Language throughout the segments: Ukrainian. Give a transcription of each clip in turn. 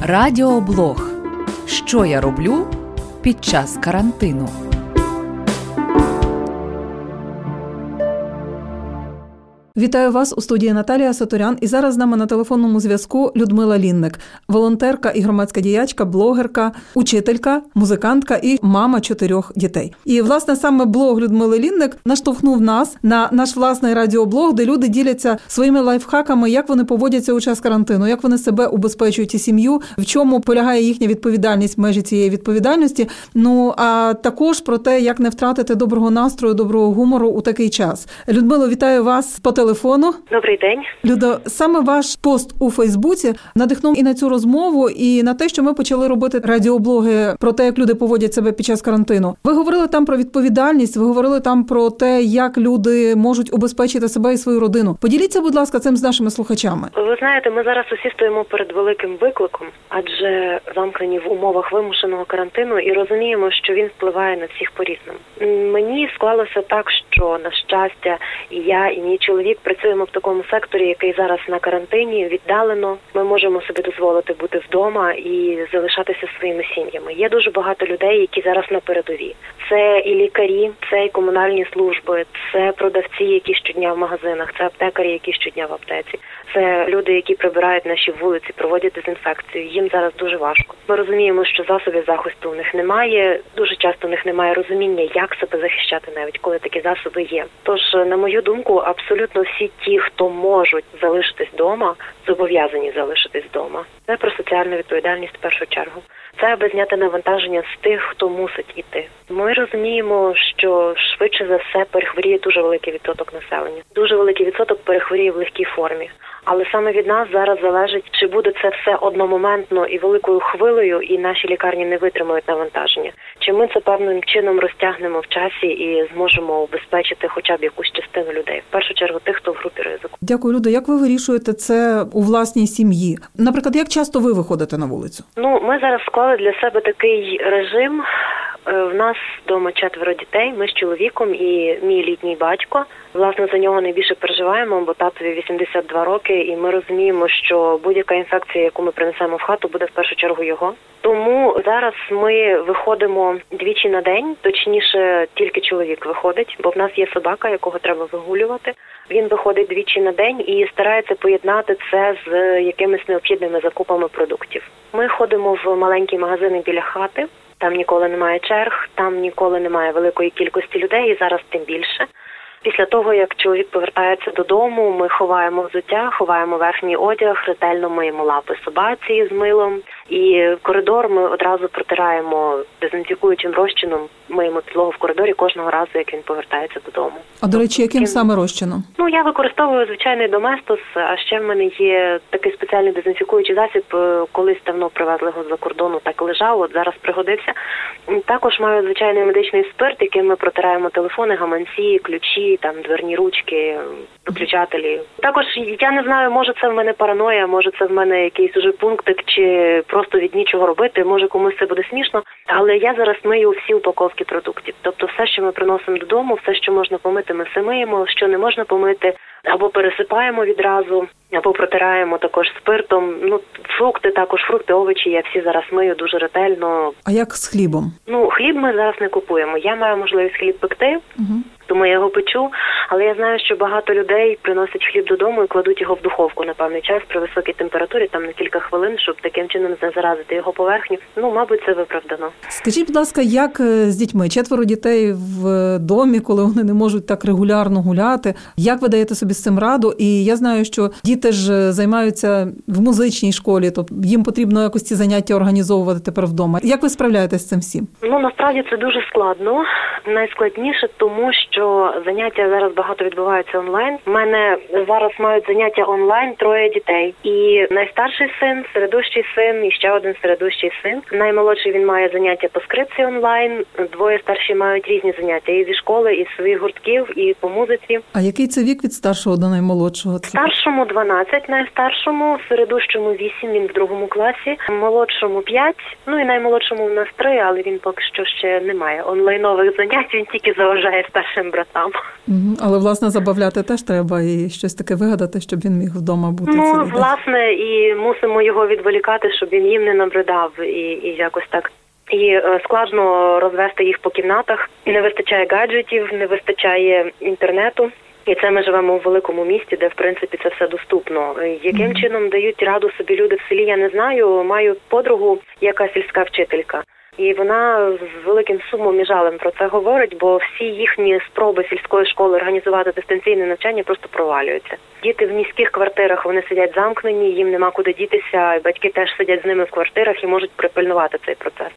Радіоблог. Що я роблю під час карантину. Вітаю вас у студії Наталія Саторян. І зараз з нами на телефонному зв'язку Людмила Лінник, волонтерка і громадська діячка, блогерка, учителька, музикантка і мама чотирьох дітей. І власне саме блог Людмили Лінник наштовхнув нас на наш власний радіоблог, де люди діляться своїми лайфхаками, як вони поводяться у час карантину, як вони себе убезпечують і сім'ю, в чому полягає їхня відповідальність в межі цієї відповідальності. Ну а також про те, як не втратити доброго настрою, доброго гумору у такий час. Людмило, вітаю вас по телефону телефону. Добрий день, Людо. Саме ваш пост у Фейсбуці надихнув і на цю розмову, і на те, що ми почали робити радіоблоги про те, як люди поводять себе під час карантину. Ви говорили там про відповідальність. Ви говорили там про те, як люди можуть убезпечити себе і свою родину. Поділіться, будь ласка, цим з нашими слухачами. Ви знаєте, ми зараз усі стоїмо перед великим викликом, адже замкнені в умовах вимушеного карантину, і розуміємо, що він впливає на всіх по різному. Мені склалося так, що на щастя, і я, і мій чоловік працюємо в такому секторі, який зараз на карантині віддалено. Ми можемо собі дозволити бути вдома і залишатися своїми сім'ями. Є дуже багато людей, які зараз на передові. Це і лікарі, це і комунальні служби, це продавці, які щодня в магазинах, це аптекарі, які щодня в аптеці. Це люди, які прибирають наші вулиці, проводять дезінфекцію. Їм зараз дуже важко. Ми розуміємо, що засобів захисту у них немає. Дуже часто у них немає розуміння, як себе захищати, навіть коли такі засоби є. Тож, на мою думку, абсолютно всі ті, хто можуть залишитись вдома, зобов'язані залишитись вдома. Це про соціальну відповідальність в першу чергу. Це аби зняти навантаження з тих, хто мусить іти. Ми розуміємо, що швидше за все перехворіє дуже великий відсоток населення. Дуже великий відсоток перехворіє в легкій формі. Але саме від нас зараз залежить, чи буде це все одномоментно і великою хвилею, і наші лікарні не витримають навантаження. Чи ми це певним чином розтягнемо в часі і зможемо убезпечити хоча б якусь частину людей, в першу чергу тих, хто в групі ризику. Дякую, Люда. Як ви вирішуєте це у власній сім'ї? Наприклад, як часто ви виходите на вулицю? Ну ми зараз склали для себе такий режим. Е, в нас вдома четверо дітей. Ми з чоловіком і мій літній батько. Власне за нього найбільше переживаємо, бо татові 82 роки, і ми розуміємо, що будь-яка інфекція, яку ми принесемо в хату, буде в першу чергу його. Тому зараз ми виходимо двічі на день, точніше, тільки чоловік виходить, бо в нас є собака, якого треба вигулювати. Він виходить двічі на день і старається поєднати це з якимись необхідними закупами продуктів. Ми ходимо в маленькі магазини біля хати. Там ніколи немає черг, там ніколи немає великої кількості людей, і зараз тим більше. Після того, як чоловік повертається додому, ми ховаємо взуття, ховаємо верхній одяг, ретельно миємо лапи собаці з милом. І коридор ми одразу протираємо дезінфікуючим розчином. Миємо підлогу в коридорі кожного разу, як він повертається додому. А до речі, яким саме розчином? Ну я використовую звичайний доместос. А ще в мене є такий спеціальний дезінфікуючий засіб. Е, колись давно привезли його з-за кордону, так лежав. От зараз пригодився. Також маю звичайний медичний спирт, яким ми протираємо телефони, гаманці, ключі, там дверні ручки, виключателі. Також я не знаю, може це в мене параноя, може це в мене якийсь уже пунктик, чи просто від нічого робити. Може комусь це буде смішно. Але я зараз мию всі упаковки продуктів. Тобто, все, що ми приносимо додому, все, що можна помити, ми все миємо. Що не можна помити, або пересипаємо відразу, або протираємо також спиртом. Ну фрукти, також фрукти, овочі. Я всі зараз мию дуже ретельно. А як з хлібом? Ну хліб ми зараз не купуємо. Я маю можливість хліб пекти. Угу тому я його печу. Але я знаю, що багато людей приносять хліб додому і кладуть його в духовку на певний час при високій температурі, там на кілька хвилин, щоб таким чином не заразити його поверхню. Ну, мабуть, це виправдано. Скажіть, будь ласка, як е, з дітьми? Четверо дітей в домі, коли вони не можуть так регулярно гуляти. Як ви даєте собі з цим раду? І я знаю, що діти ж е, займаються в музичній школі, тобто їм потрібно якось ці заняття організовувати тепер вдома. Як ви справляєтесь з цим всім? Ну насправді це дуже складно. Найскладніше, тому що що заняття зараз багато відбуваються онлайн. У мене зараз мають заняття онлайн троє дітей, і найстарший син, середущий син, і ще один середущий син. Наймолодший він має заняття по скрипці онлайн. Двоє старші мають різні заняття і зі школи, і з своїх гуртків, і по музиці. А який це вік від старшого до наймолодшого? Старшому 12, найстаршому, середущому 8, Він в другому класі, молодшому 5, Ну і наймолодшому в нас 3, але він поки що ще не має онлайнових занять. Він тільки заважає старшим своїм братам. Але власне забавляти теж треба і щось таке вигадати, щоб він міг вдома бути. Ну цілий власне, і мусимо його відволікати, щоб він їм не набридав, і, і якось так. І е, складно розвести їх по кімнатах. Не вистачає гаджетів, не вистачає інтернету. І це ми живемо у великому місті, де в принципі це все доступно. Яким чином дають раду собі люди в селі? Я не знаю. Маю подругу, яка сільська вчителька. І вона з великим сумом і жалем про це говорить, бо всі їхні спроби сільської школи організувати дистанційне навчання просто провалюються. Діти в міських квартирах вони сидять замкнені, їм нема куди дітися, і батьки теж сидять з ними в квартирах і можуть припильнувати цей процес.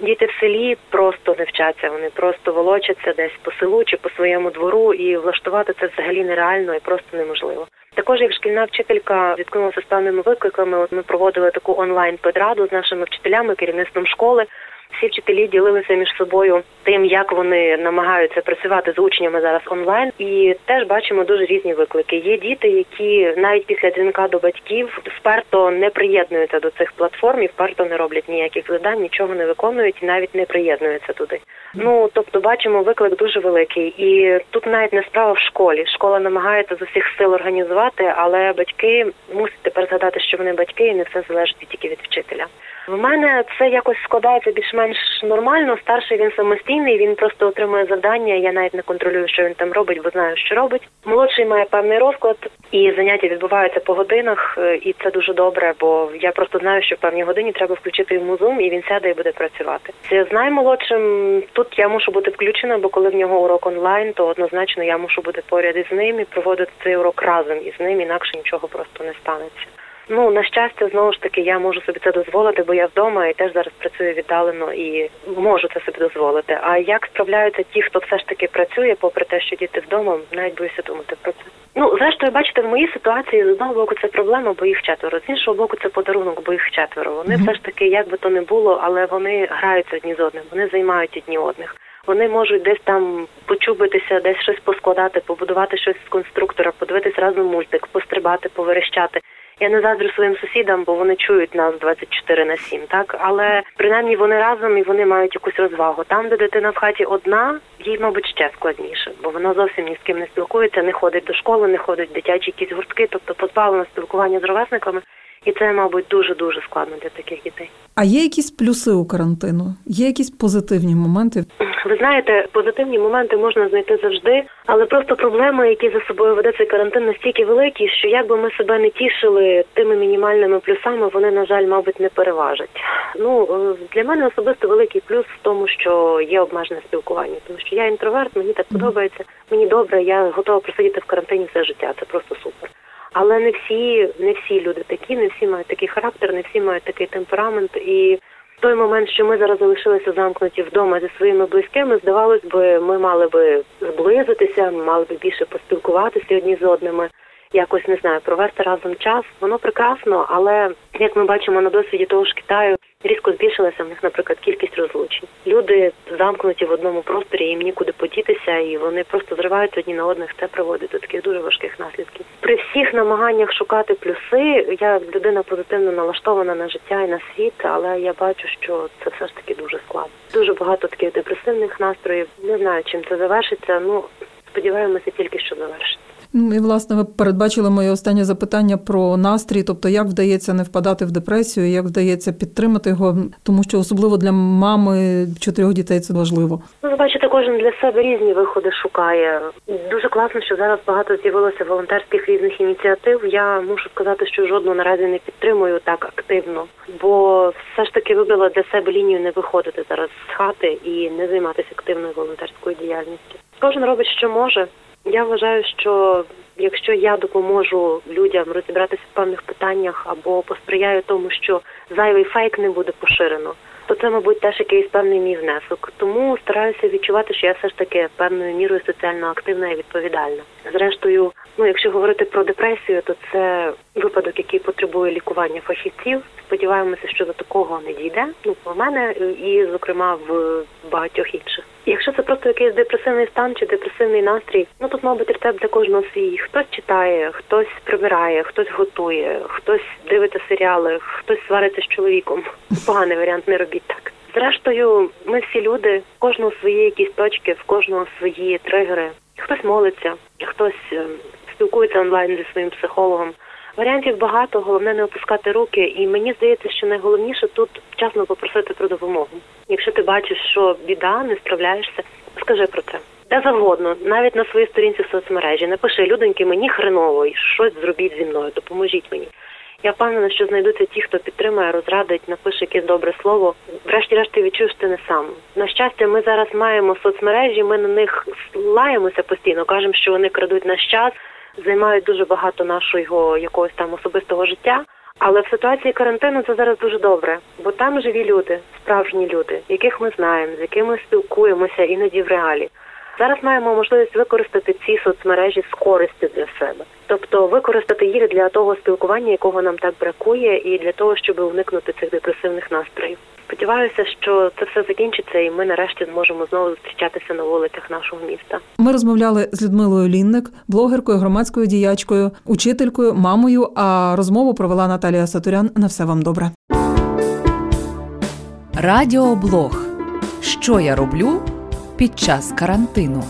Діти в селі просто не вчаться, вони просто волочаться десь по селу чи по своєму двору, і влаштувати це взагалі нереально і просто неможливо. Також як шкільна вчителька зіткнулася з певними викликами. От ми проводили таку онлайн педраду з нашими вчителями, керівництвом школи. Всі вчителі ділилися між собою тим, як вони намагаються працювати з учнями зараз онлайн, і теж бачимо дуже різні виклики. Є діти, які навіть після дзвінка до батьків вперто не приєднуються до цих платформ і вперто не роблять ніяких завдань, нічого не виконують і навіть не приєднуються туди. Ну тобто, бачимо виклик дуже великий, і тут навіть не справа в школі. Школа намагається з усіх сил організувати, але батьки мусять тепер згадати, що вони батьки, і не все залежить тільки від вчителя. В мене це якось складається більш-менш нормально. Старший він самостійний, він просто отримує завдання. Я навіть не контролюю, що він там робить, бо знаю, що робить. Молодший має певний розклад, і заняття відбуваються по годинах, е, і це дуже добре, бо я просто знаю, що в певній годині треба включити йому зум, і він сяде і буде працювати. З наймолодшим тут я мушу бути включена, бо коли в нього урок онлайн, то однозначно я мушу бути поряд із ним і проводити цей урок разом із ним, інакше нічого просто не станеться. Ну на щастя, знову ж таки, я можу собі це дозволити, бо я вдома і теж зараз працюю віддалено і можу це собі дозволити. А як справляються ті, хто все ж таки працює, попри те, що діти вдома, навіть боюся думати про це. Ну зрештою, бачите, в моїй ситуації з одного боку це проблема, бо їх четверо. З іншого боку, це подарунок, бо їх четверо. Вони mm-hmm. все ж таки, як би то не було, але вони граються одні з одним, вони займають одні одних. Вони можуть десь там почубитися, десь щось поскладати, побудувати щось з конструктора, подивитись разом мультик, пострибати, поверещати. Я не заздрю своїм сусідам, бо вони чують нас 24 на 7, так але принаймні вони разом і вони мають якусь розвагу. Там, де дитина в хаті одна, їй, мабуть, ще складніше, бо вона зовсім ні з ким не спілкується, не ходить до школи, не ходить в дитячі якісь гуртки, тобто позбавлена спілкування з ровесниками. І це, мабуть, дуже дуже складно для таких дітей. А є якісь плюси у карантину? Є якісь позитивні моменти? Ви знаєте, позитивні моменти можна знайти завжди, але просто проблеми, які за собою веде цей карантин, настільки великі, що як би ми себе не тішили тими мінімальними плюсами, вони на жаль, мабуть, не переважать. Ну е, для мене особисто великий плюс в тому, що є обмежене спілкування, тому що я інтроверт, мені так подобається, мені добре, я готова просидіти в карантині все життя. Це просто супер. Але не всі, не всі люди такі, не всі мають такий характер, не всі мають такий темперамент. І в той момент, що ми зараз залишилися замкнуті вдома зі своїми близькими, здавалось би, ми мали би зблизитися, мали би більше поспілкуватися одні з одними якось не знаю, провести разом час. Воно прекрасно, але як ми бачимо на досвіді того ж Китаю, різко збільшилася в них, наприклад, кількість розлучень. Люди замкнуті в одному просторі, їм нікуди подітися, і вони просто зриваються одні на одних. Це приводить до таких дуже важких наслідків. При всіх намаганнях шукати плюси, я людина позитивно налаштована на життя і на світ, але я бачу, що це все ж таки дуже складно. Дуже багато таких депресивних настроїв. Не знаю, чим це завершиться. Ну сподіваємося, тільки що завершиться. Ну, і власне ви передбачили моє останнє запитання про настрій, тобто як вдається не впадати в депресію, як вдається підтримати його, тому що особливо для мами чотирьох дітей це важливо. Ну, бачите, кожен для себе різні виходи шукає. Дуже класно, що зараз багато з'явилося волонтерських різних ініціатив. Я мушу сказати, що жодну наразі не підтримую так активно, бо все ж таки вибрала для себе лінію не виходити зараз з хати і не займатися активною волонтерською діяльністю. Кожен робить, що може. Я вважаю, що якщо я допоможу людям розібратися в певних питаннях або посприяю тому, що зайвий фейк не буде поширено, то це, мабуть, теж якийсь певний мій внесок. Тому стараюся відчувати, що я все ж таки певною мірою соціально активна і відповідальна. Зрештою, ну якщо говорити про депресію, то це випадок, який потребує лікування фахівців. Сподіваємося, що до такого не дійде. Ну у мене і, зокрема, в багатьох інших. Якщо це просто якийсь депресивний стан чи депресивний настрій, ну тут, мабуть, рецепт для кожного свій. Хтось читає, хтось прибирає, хтось готує, хтось дивиться серіали, хтось свариться з чоловіком. Поганий варіант не робіть так. Зрештою, ми всі люди, в кожного свої якісь точки, в кожного свої тригери. Хтось молиться, хтось е, спілкується онлайн зі своїм психологом. Варіантів багато, головне не опускати руки. І мені здається, що найголовніше тут вчасно попросити про допомогу. Якщо ти бачиш, що біда, не справляєшся, скажи про це. Де завгодно, навіть на своїй сторінці в соцмережі, напиши людоньки, мені хреново, і щось зробіть зі мною, допоможіть мені. Я впевнена, що знайдуться ті, хто підтримає, розрадить, напише якесь добре слово. Врешті-решт ти відчуєш ти не сам. На щастя, ми зараз маємо соцмережі. Ми на них лаємося постійно. кажемо, що вони крадуть наш час, займають дуже багато нашого якогось там особистого життя. Але в ситуації карантину це зараз дуже добре, бо там живі люди, справжні люди, яких ми знаємо, з якими спілкуємося іноді в реалі. Зараз маємо можливість використати ці соцмережі з користю для себе, тобто використати їх для того спілкування, якого нам так бракує, і для того, щоб уникнути цих депресивних настроїв. Сподіваюся, що це все закінчиться, і ми нарешті зможемо знову зустрічатися на вулицях нашого міста. Ми розмовляли з Людмилою Лінник, блогеркою, громадською діячкою, учителькою, мамою. А розмову провела Наталія Сатурян. На все вам добре. Радіоблог. Що я роблю під час карантину.